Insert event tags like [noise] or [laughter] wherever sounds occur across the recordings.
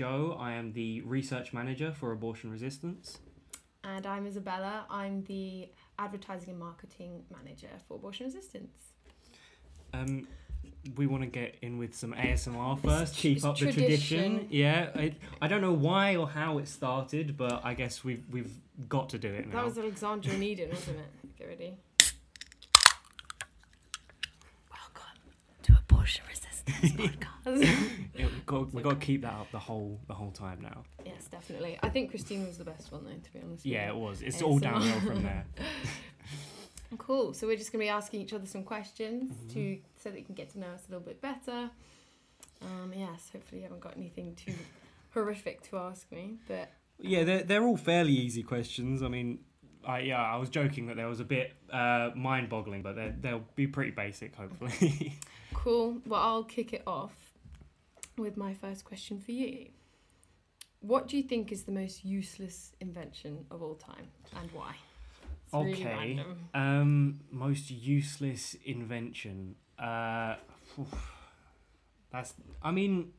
I am Joe. I am the research manager for Abortion Resistance. And I'm Isabella. I'm the advertising and marketing manager for Abortion Resistance. Um, we want to get in with some ASMR first, It's- keep it's up the tradition. tradition. Yeah, I, I don't know why or how it started, but I guess we've we've got to do it now. That was Alexandra and wasn't it? Get ready. Welcome to Abortion Resistance Podcast. Yeah, [laughs] we've got, we've got to keep that up the whole the whole time now. yes, definitely. I think Christine was the best one, though, to be honest. Yeah, it was. It's all ASMR. downhill from there. [laughs] Cool. So we're just going to be asking each other some questions Mm-hmm. to so that you can get to know us a little bit better. Um, yes, hopefully you haven't got anything too horrific to ask me, but Yeah, they're they're all fairly easy questions. I mean, I yeah, I was joking that there was a bit uh, mind-boggling, but they're, they'll be pretty basic, hopefully. [laughs] cool. Well, I'll kick it off with my first question for you. What do you think is the most useless invention of all time, and why? It's Okay. random. um, most useless invention. Uh, that's. I mean,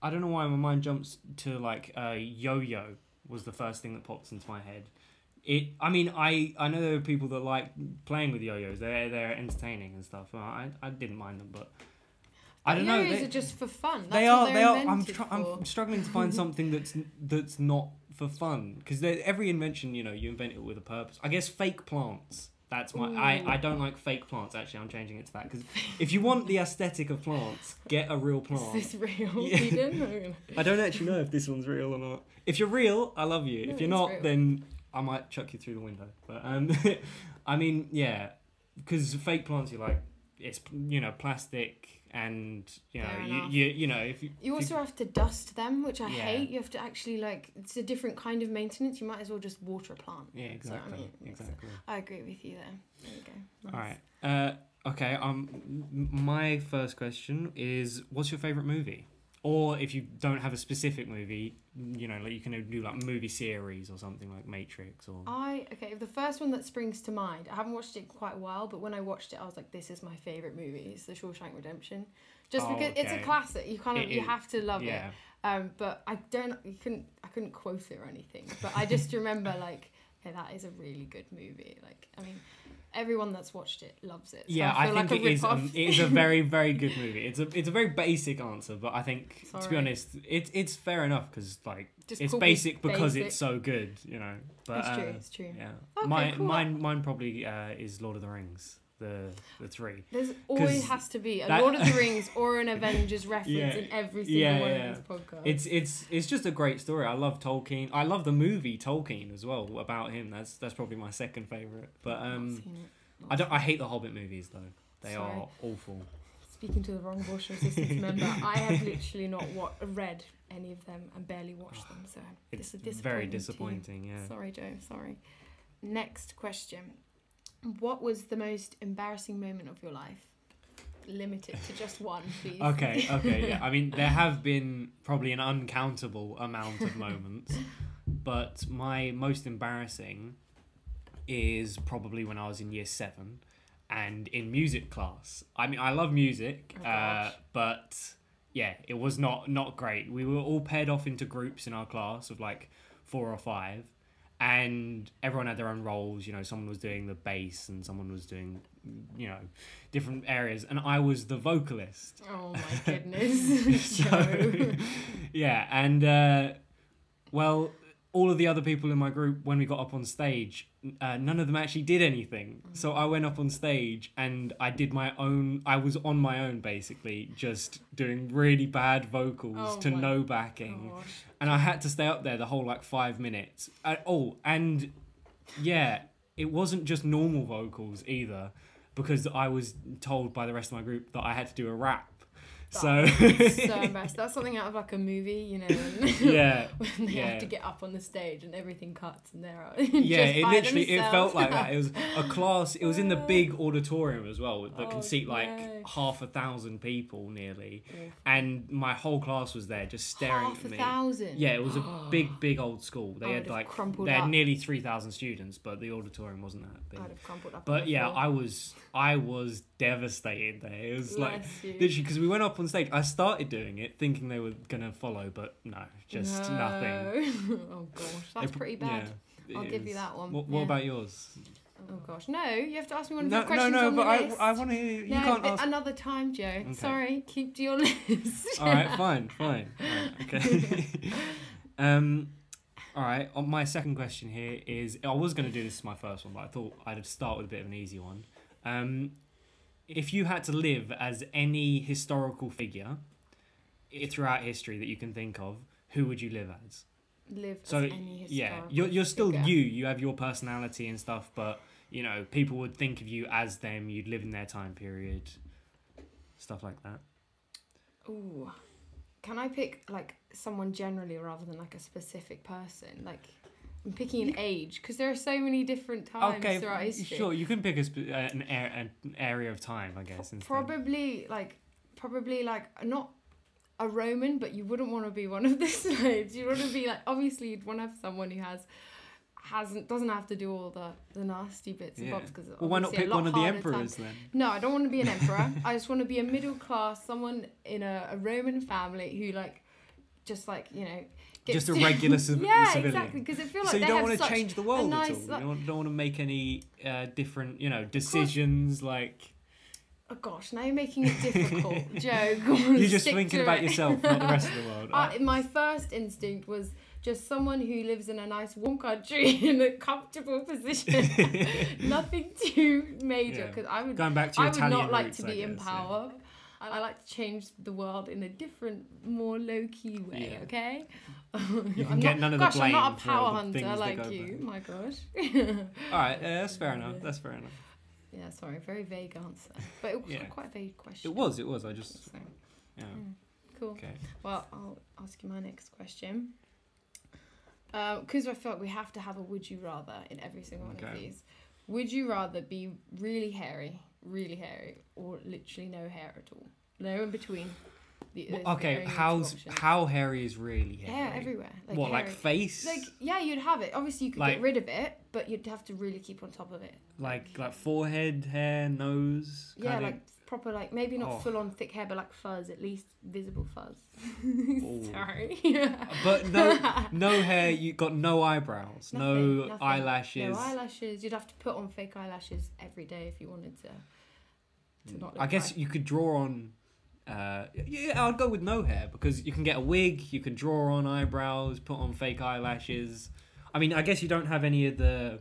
I don't know why my mind jumps to like uh, yo-yo was the first thing that pops into my head. It. I mean, I I know there are people that like playing with yo-yos. They're they're entertaining and stuff. I I didn't mind them, but I don't know. They- are just for fun. That's they are. they're I'm. Tr- I'm struggling to find [laughs] something that's that's not for fun because every invention, you know, you invent it with a purpose. I guess fake plants. That's my. I, Ooh. I don't like fake plants. Actually, I'm changing it to that because if you want the aesthetic of plants, get a real plant. Is this real? [laughs] Yeah. I don't actually know if this one's real or not. If you're real, I love you. No, if you're not, real. then I might chuck you through the window. But um, [laughs] I mean, yeah, because fake plants, you're like it's you know plastic and you know you, you you know if you You if also have to dust them, which I Yeah. hate. You have to actually like it's a different kind of maintenance. You might as well just water a plant. Yeah, So, I exactly. mean, exactly. I agree with you there. There you go. All Nice. right. Uh, okay. Um, my first question is, what's your favorite movie? Or if you don't have a specific movie, you know, like you can do like movie series or something like Matrix or. I okay. The first one that springs to mind. I haven't watched it in quite a while, but when I watched it, I was like, "This is my favorite movie. It's The Shawshank Redemption." Just Oh, because it's a classic, you kind of It you have to love yeah. it. Um, but I don't. You couldn't. I couldn't quote it or anything. But I just [laughs] remember like, hey, that is a really good movie. Like, I mean, everyone that's watched it loves it. So Yeah, I, feel think like a it is. Um, it is a very, [laughs] very good movie. It's a, it's a very basic answer, but I think to be honest, it's it's fair enough because like Just it's basic because basic. it's so good, you know. But it's true. uh, It's true. yeah, Okay, mine, cool. mine, mine probably uh, is Lord of the Rings, the the three. There's always has to be a that- Lord of the [laughs] Rings or an Avengers reference Yeah. in every single Yeah, one yeah. of these podcasts. It's it's it's just a great story. I love Tolkien. I love the movie Tolkien as well about him. That's that's probably my second favorite. But um. I don't. I hate the Hobbit movies though. They Sorry. are awful. Speaking to the wrong abortion resistance member, [laughs] I have literally not wa- read any of them and barely watched them. So It's this is very disappointing. Yeah. Sorry, Joe. Sorry. Next question: What was the most embarrassing moment of your life? Limit it to just one, [laughs] please. Okay, okay, yeah. I mean, there have [laughs] been probably an uncountable amount of moments, but my most embarrassing is probably when I was in year seven and in music class. I mean, I love music, Oh, uh, but yeah, it was not not great. We were all paired off into groups in our class of like four or five, and everyone had their own roles. You know, someone was doing the bass and someone was doing, you know, different areas, and I was the vocalist. Oh [laughs] my goodness, [laughs] so, [laughs] yeah, and uh, well, all of the other people in my group, when we got up on stage, uh, none of them actually did anything. So I went up on stage and I did my own. I was on my own basically, just doing really bad vocals Oh to no backing, Gosh. and I had to stay up there the whole like five minutes. Uh, oh, and yeah, it wasn't just normal vocals either, because I was told by the rest of my group that I had to do a rap. So. [laughs] That's something out of like a movie, you know, [laughs] yeah, [laughs] when they Yeah. have to get up on the stage and everything cuts and they're out. yeah. It literally it felt like that. It was a class. It was in the big auditorium as well that Oh, can seat like no. half a thousand people nearly, and my whole class was there just staring Half at a me. thousand. Yeah, it was a big, [gasps] big old school. They I had like they had up. nearly three thousand students, but the auditorium wasn't that big. I'd have crumpled up. But yeah, floor. I was I was devastated there. It was like you. literally because we went up on stage. I started doing it thinking they were gonna follow, but no, just nothing. [laughs] oh gosh, that's pretty bad. yeah, I'll give you that one. What, what yeah. about yours? Oh gosh, no! You have to ask me one of No, your no, questions no. on But I. I want to. You no, can't ask. another time, Joe. Okay. Sorry, keep to your [laughs] list. All right, fine, fine. All right, okay. [laughs] um, all right. On my second question here is, I was going to do this as my first one, but I thought I'd start with a bit of an easy one. Um, if you had to live as any historical figure throughout history that you can think of, who would you live as? Live So as any yeah, you're you're still figure. you. You have your personality and stuff, but you know people would think of you as them. You'd live in their time period, stuff like that. Ooh. Can I pick like someone generally rather than like a specific person? Like I'm picking an age because there are so many different times okay, throughout history. sure. You can pick a sp- uh, an, ar- an area of time, I guess. instead. Probably like probably like not a Roman, but you wouldn't want to be one of [laughs] the slaves. You want to be like obviously you'd want to have someone who has hasn't doesn't have to do all the the nasty bits and Yeah. bobs because Well, why not pick one of the emperors then? No, I don't want to be an [laughs] emperor. I just want to be a middle class, someone in a, a Roman family who like, just like you know, Just a [laughs] regular civ- yeah, civilian. exactly. Because I feel like so you they don't want to change the world nice, at all. like- You don't, don't want to make any uh, different, you know, decisions like Oh gosh, now you're making it difficult, [laughs] Joe. You're just thinking about it. yourself, not the rest of the world. [laughs] I, my first instinct was just someone who lives in a nice warm country in a comfortable position. Nothing too major Yeah. because I would Going back to I would not like roots, to be in guess, yeah. power. I I like to change the world in a different, more low key way. Yeah. Okay. You [laughs] can I'm get not, none of the gosh, I'm not a blame power hunter like you. My gosh. All right, yeah, that's fair enough. [laughs] That's fair enough. yeah, sorry, very vague answer, but it was Yeah. quite a vague question. It was, it was. I just, So, yeah. cool. Okay. Well, I'll ask you my next question. Uh, because I feel like we have to have a would you rather in every single one of these. Would you rather be really hairy, really hairy, or literally no hair at all? No in between. The, the Okay, how's how hairy is really hairy? hair everywhere? Like what, like face? Like yeah, you'd have it. Obviously, you could Like- get rid of it, but you'd have to really keep on top of it. like like forehead, hair, nose. Yeah, like proper, like maybe not Oh. full on thick hair, but like fuzz, at least visible fuzz. [laughs] [laughs] Sorry. [laughs] But no, no hair. You got no eyebrows, no Nothing, nothing. eyelashes. No eyelashes. You'd have to put on fake eyelashes every day if you wanted to. to not. I guess like- you could draw on. Uh, yeah, I'd go with no hair because you can get a wig, you can draw on eyebrows, put on fake eyelashes. I mean, I guess you don't have any of the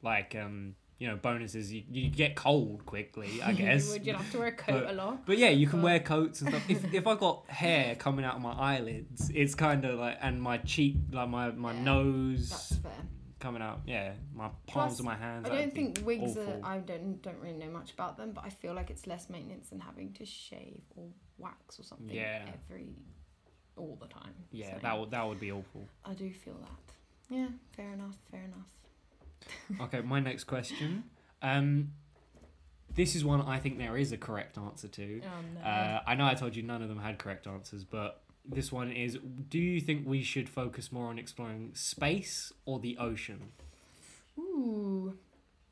like um you know bonuses. You, you get cold quickly, I [laughs] guess. you would. You'd have to wear a coat a lot. But yeah, you can But- wear coats and stuff. If [laughs] if I got hair coming out of my eyelids, it's kind of like and my cheek, like my my Yeah, nose That's fair. coming out. Yeah, my palms Plus, of my hands. I don't think wigs awful. are. I don't don't really know much about them, but I feel like it's less maintenance than having to shave or wax or something Yeah. every all the time. Yeah, So that would that would be awful. I do feel that. Yeah, fair enough. Fair enough. Okay, my next question. Um, this is one I think there is a correct answer to. Oh no. Uh, I know I told you none of them had correct answers, but this one is: Do you think we should focus more on exploring space or the ocean? Ooh.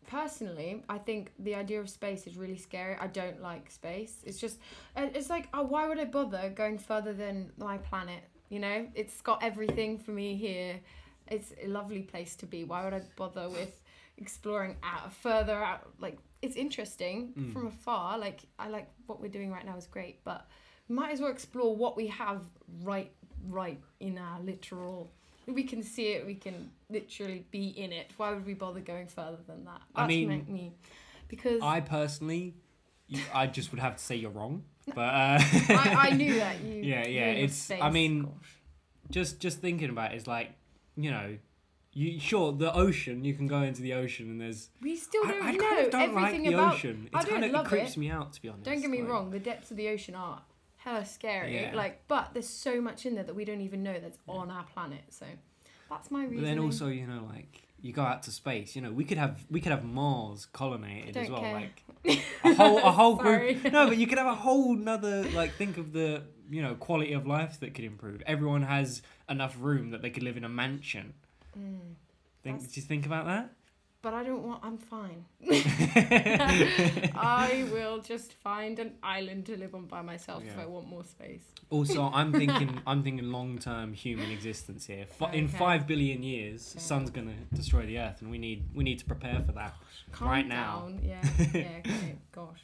Personally, I think the idea of space is really scary. I don't like space. It's just, uh, it's like, oh, why would I bother going further than my planet? You know, it's got everything for me here. It's a lovely place to be. Why would I bother with exploring out further out? Like, it's interesting Mm. from afar. Like, I like what we're doing right now is great, but we might as well explore what we have right, right in our literal we can see it we can literally be in it why would we bother going further than that I That's mean, me because I, I personally, you, I just would have to say you're wrong. [laughs] But uh, I, knew that [laughs] you Yeah, yeah, it's- I mean, gosh. just just thinking about it is like, you know, you sure the ocean. You can go into the ocean and there's. we still I, don't I know kind of don't like everything the about ocean. I don't kind of it love creeps it. me out to be honest. don't get me like- wrong the depths of the ocean are hella scary Yeah. like but there's so much in there that we don't even know that's on our planet so that's my reason But then also, you know, like you go out to space. You know, we could have we could have Mars colonized as well. care. Like a whole a whole [laughs] group. No, but you could have a whole nother like think of the you know quality of life that could improve. Everyone has enough room that they could live in a mansion. mm. Think, That's- just think about that. but I don't want. I'm fine. [laughs] I will just find an island to live on by myself if I want more space. Also, I'm thinking I'm thinking long term human existence here. Fi In five billion years, Okay. sun's gonna destroy the earth, and we need we need to prepare for that. Calm Right now. Yeah. Yeah. Okay. [laughs] Gosh.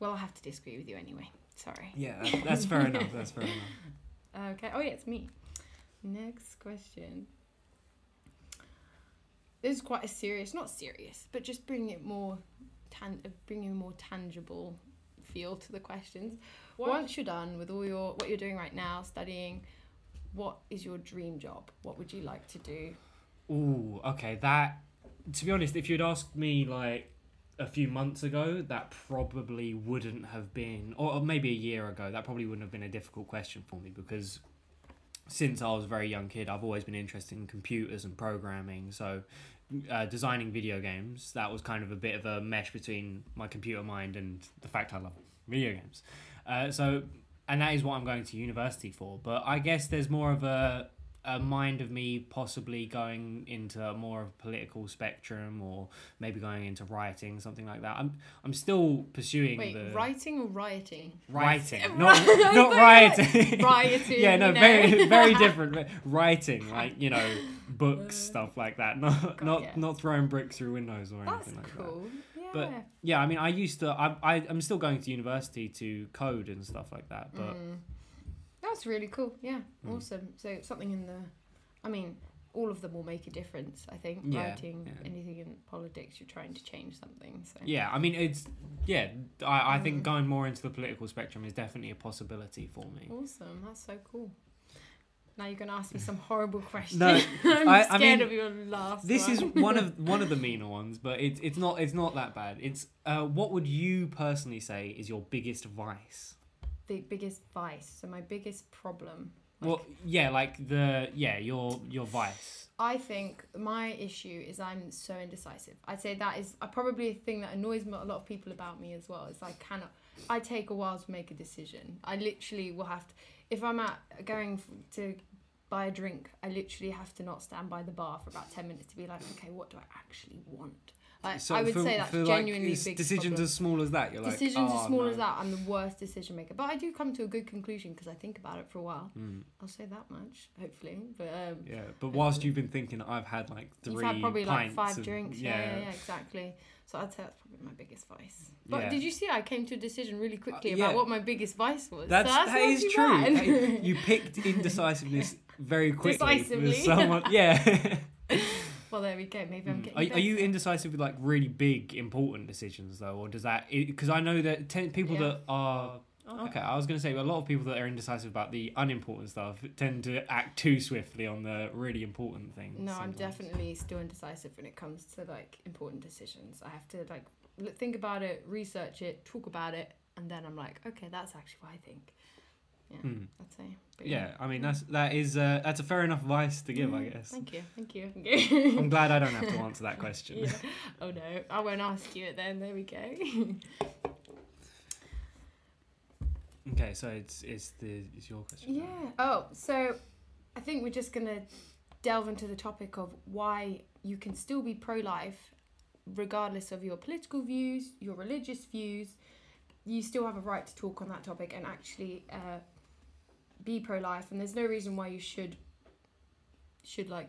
Well, I have to disagree with you anyway. Sorry. Yeah, that- that's fair enough. That's fair [laughs] enough. Okay. Oh yeah, it's me. Next question. This is quite a serious, not serious, but just bring it more, tan- uh, bring a more tangible feel to the questions. Once you're done with all your what you're doing right now, studying, what is your dream job? What would you like to do? Ooh, okay. That, to be honest, if you'd asked me like a few months ago, that probably wouldn't have been, or maybe a year ago, that probably wouldn't have been a difficult question for me because since I was a very young kid, I've always been interested in computers and programming. So, uh, designing video games, that was kind of a bit of a mesh between my computer mind and the fact I love video games. Uh, so, and that is what I'm going to university for. But I guess there's more of a a mind of me possibly going into more of a political spectrum or maybe going into writing something like that i'm i'm still pursuing Wait, the writing or rioting? writing [laughs] not not rioting Rioting. [laughs] yeah no you know? [laughs] very very different writing like you know books Uh, stuff like that not got not ya. not throwing bricks through windows or That's anything like that cool. Yeah. But- yeah i mean i used to i, I i'm still going to university to code and stuff like that but Mm. That's really cool. Yeah, Mm. awesome. So something in the, I mean, all of them will make a difference. I think Yeah, writing yeah. anything in politics, you're trying to change something. So Yeah, I mean it's yeah. I, I think Mm. going more into the political spectrum is definitely a possibility for me. awesome. That's so cool. Now you're gonna ask me some horrible [laughs] question. No, [laughs] I'm I- I scared mean, of your last. This is one. one of [laughs] one of the meaner ones, but it's it's not it's not that bad. It's uh, what would you personally say is your biggest vice? The biggest vice. So my biggest problem. Well, yeah, like the yeah your your vice. I think my issue is I'm so indecisive. I'd say that is uh, probably a thing that annoys a lot of people about me as well. Is I cannot. I take a while to make a decision. I literally will have to. If I'm at going f- to buy a drink, I literally have to not stand by the bar for about ten minutes to be like, okay, what do I actually want? Like, So I would for, say that's for like genuinely big decisions problem. as small as that. You're like Decisions "Oh, as small no." as that, I'm the worst decision maker. But I do come to a good conclusion because I think about it for a while. Mm, I'll say that much, hopefully. But um, yeah, but whilst you've been thinking, I've had like 3 You've had probably like five of- drinks. Yeah. yeah, yeah, exactly. So I'd say that's probably my biggest vice. But Yeah. did you see I came to a decision really quickly Uh, about what my biggest vice was? That's, so that's that is true. That- you picked indecisiveness very [laughs] quickly. Decisively. Someone, yeah. [laughs] well, there we go. Maybe I'm Mm. getting. Are, are you indecisive with like really big, important decisions though, or does that? Because I know that ten, people Yeah. that are okay. I was going to say a lot of people that are indecisive about the unimportant stuff tend to act too swiftly on the really important things. No, I'm sometimes. definitely still indecisive when it comes to like important decisions. I have to like l- think about it, research it, talk about it, and then I'm like, okay, that's actually what I think. Yeah, Hmm. I'd say. But Yeah, I mean that's that is uh, that's a fair enough advice to give, I Mm, guess. Thank you, thank you. Thank [laughs] you. I'm glad I don't have to [laughs] answer that question. Yeah. Oh no, I won't ask you it then. There we go. [laughs] Okay, so it's it's the it's your question. now. Yeah. Oh, so I think we're just gonna delve into the topic of why you can still be pro-life, regardless of your political views, your religious views. You still have a right to talk on that topic and actually uh, be pro-life, and there's no reason why you should should like.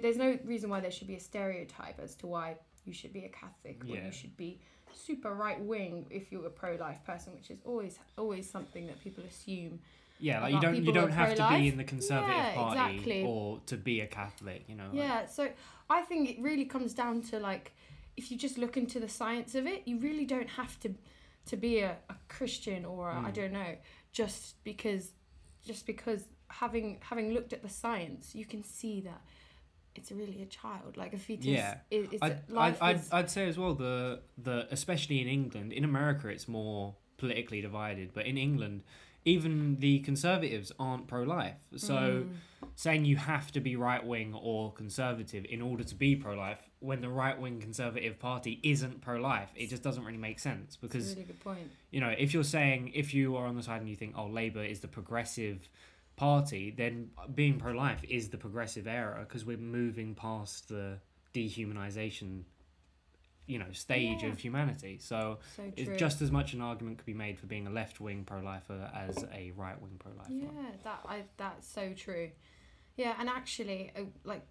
There's no reason why there should be a stereotype as to why you should be a Catholic or Yeah. you should be super right wing if you're a pro-life person, which is always always something that people assume. Yeah, like you don't you don't have to pro-life. be in the Conservative Yeah, Party exactly. or to be a Catholic. You know. like- Yeah, so I think it really comes down to like if you just look into the science of it, you really don't have to to be a, a Christian or I I Mm. don't know, just because just because having having looked at the science, you can see that it's really a child, like a fetus. Yeah. I'd, life I'd, I'd, is, I'd say as well the the especially in England in America it's more politically divided but in England even the conservatives aren't pro-life so Mm. saying you have to be right-wing or conservative in order to be pro-life when the right-wing conservative party isn't pro-life it just doesn't really make sense because really good point. you know if you're saying if you are on the side and you think oh Labour is the progressive party then being pro-life is the progressive era because we're moving past the dehumanization, you know, stage Yeah. of humanity. So So it's just as much an argument could be made for being a left wing pro lifer as a right wing pro lifer. Yeah, that I that's so true. Yeah, and actually, uh, like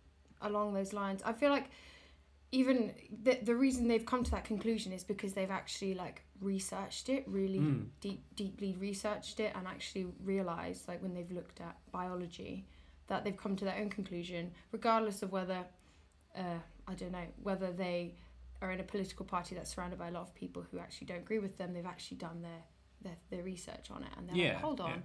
along those lines, I feel like even the the reason they've come to that conclusion is because they've actually like researched it really Mm. deep deeply researched it and actually realized like when they've looked at biology that they've come to their own conclusion regardless of whether uh, I don't know whether they are in a political party that's surrounded by a lot of people who actually don't agree with them they've actually done their their, their research on it and they're Yeah, like hold on yeah.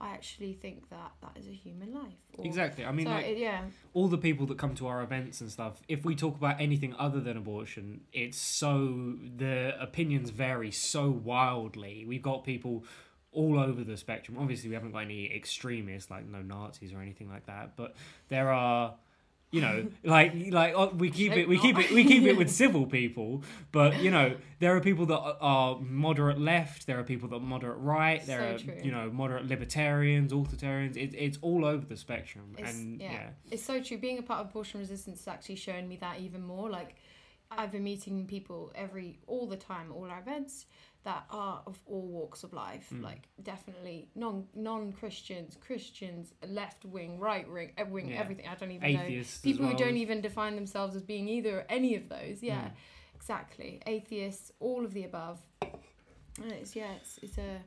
I actually think that that is a human life or, Exactly. I mean, so like yeah all the people that come to our events and stuff, if we talk about anything other than abortion, it's so the opinions vary so wildly. We've got people all over the spectrum. Obviously, we haven't got any extremists like no Nazis or anything like that, but there are. You know, like like oh, we keep it, we keep it, we keep it with civil people, but you know there are people that are- moderate left, there are people that are moderate right, there So are true. you know moderate libertarians, authoritarians. It, it's all over the spectrum, It's- and yeah. yeah. it's so true. Being a part of abortion resistance has actually shown me that even more. Like, I've been meeting people every all the time, all our events that are of all walks of life. Mm. Like, definitely non non Christians, Christians, left wing, right wing, uh, wing, Yeah. everything. I don't even know atheists. as people who don't even define themselves as being either any of those. Yeah, Mm. exactly. Atheists, all of the above. And it's yeah, it's it's a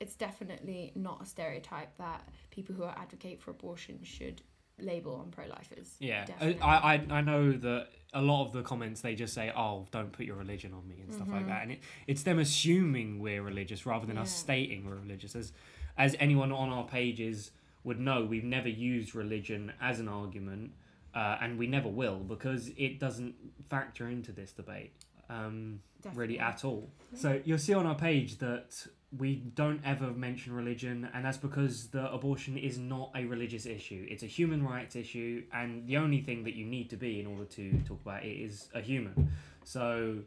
it's definitely not a stereotype that people who advocate for abortion should label on pro-lifers. Yeah, Definitely. I, I I know that a lot of the comments they just say, "Oh, don't put your religion on me" and stuff like Mhm. that, and it, it's them assuming we're religious rather than us stating we're religious. As as anyone on our pages would know, we've never used religion as an argument, uh, and we never will because it doesn't factor into this debate. Um, really at all. So you'll see on our page that we don't ever mention religion, and that's because the abortion is not a religious issue. It's a human rights issue, and the only thing that you need to be in order to talk about it is a human. So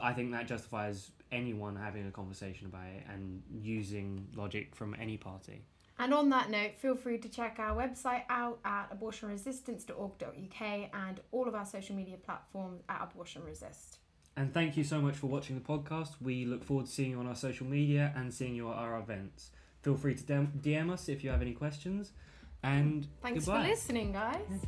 I think that justifies anyone having a conversation about it and using logic from any party. And on that note, feel free to check our website out at abortionresistance.org.uk and all of our social media platforms at Abortion Resist. And thank you so much for watching the podcast. We look forward to seeing you on our social media and seeing you at our events. Feel free to DM us if you have any questions. And Thanks goodbye. for listening, guys.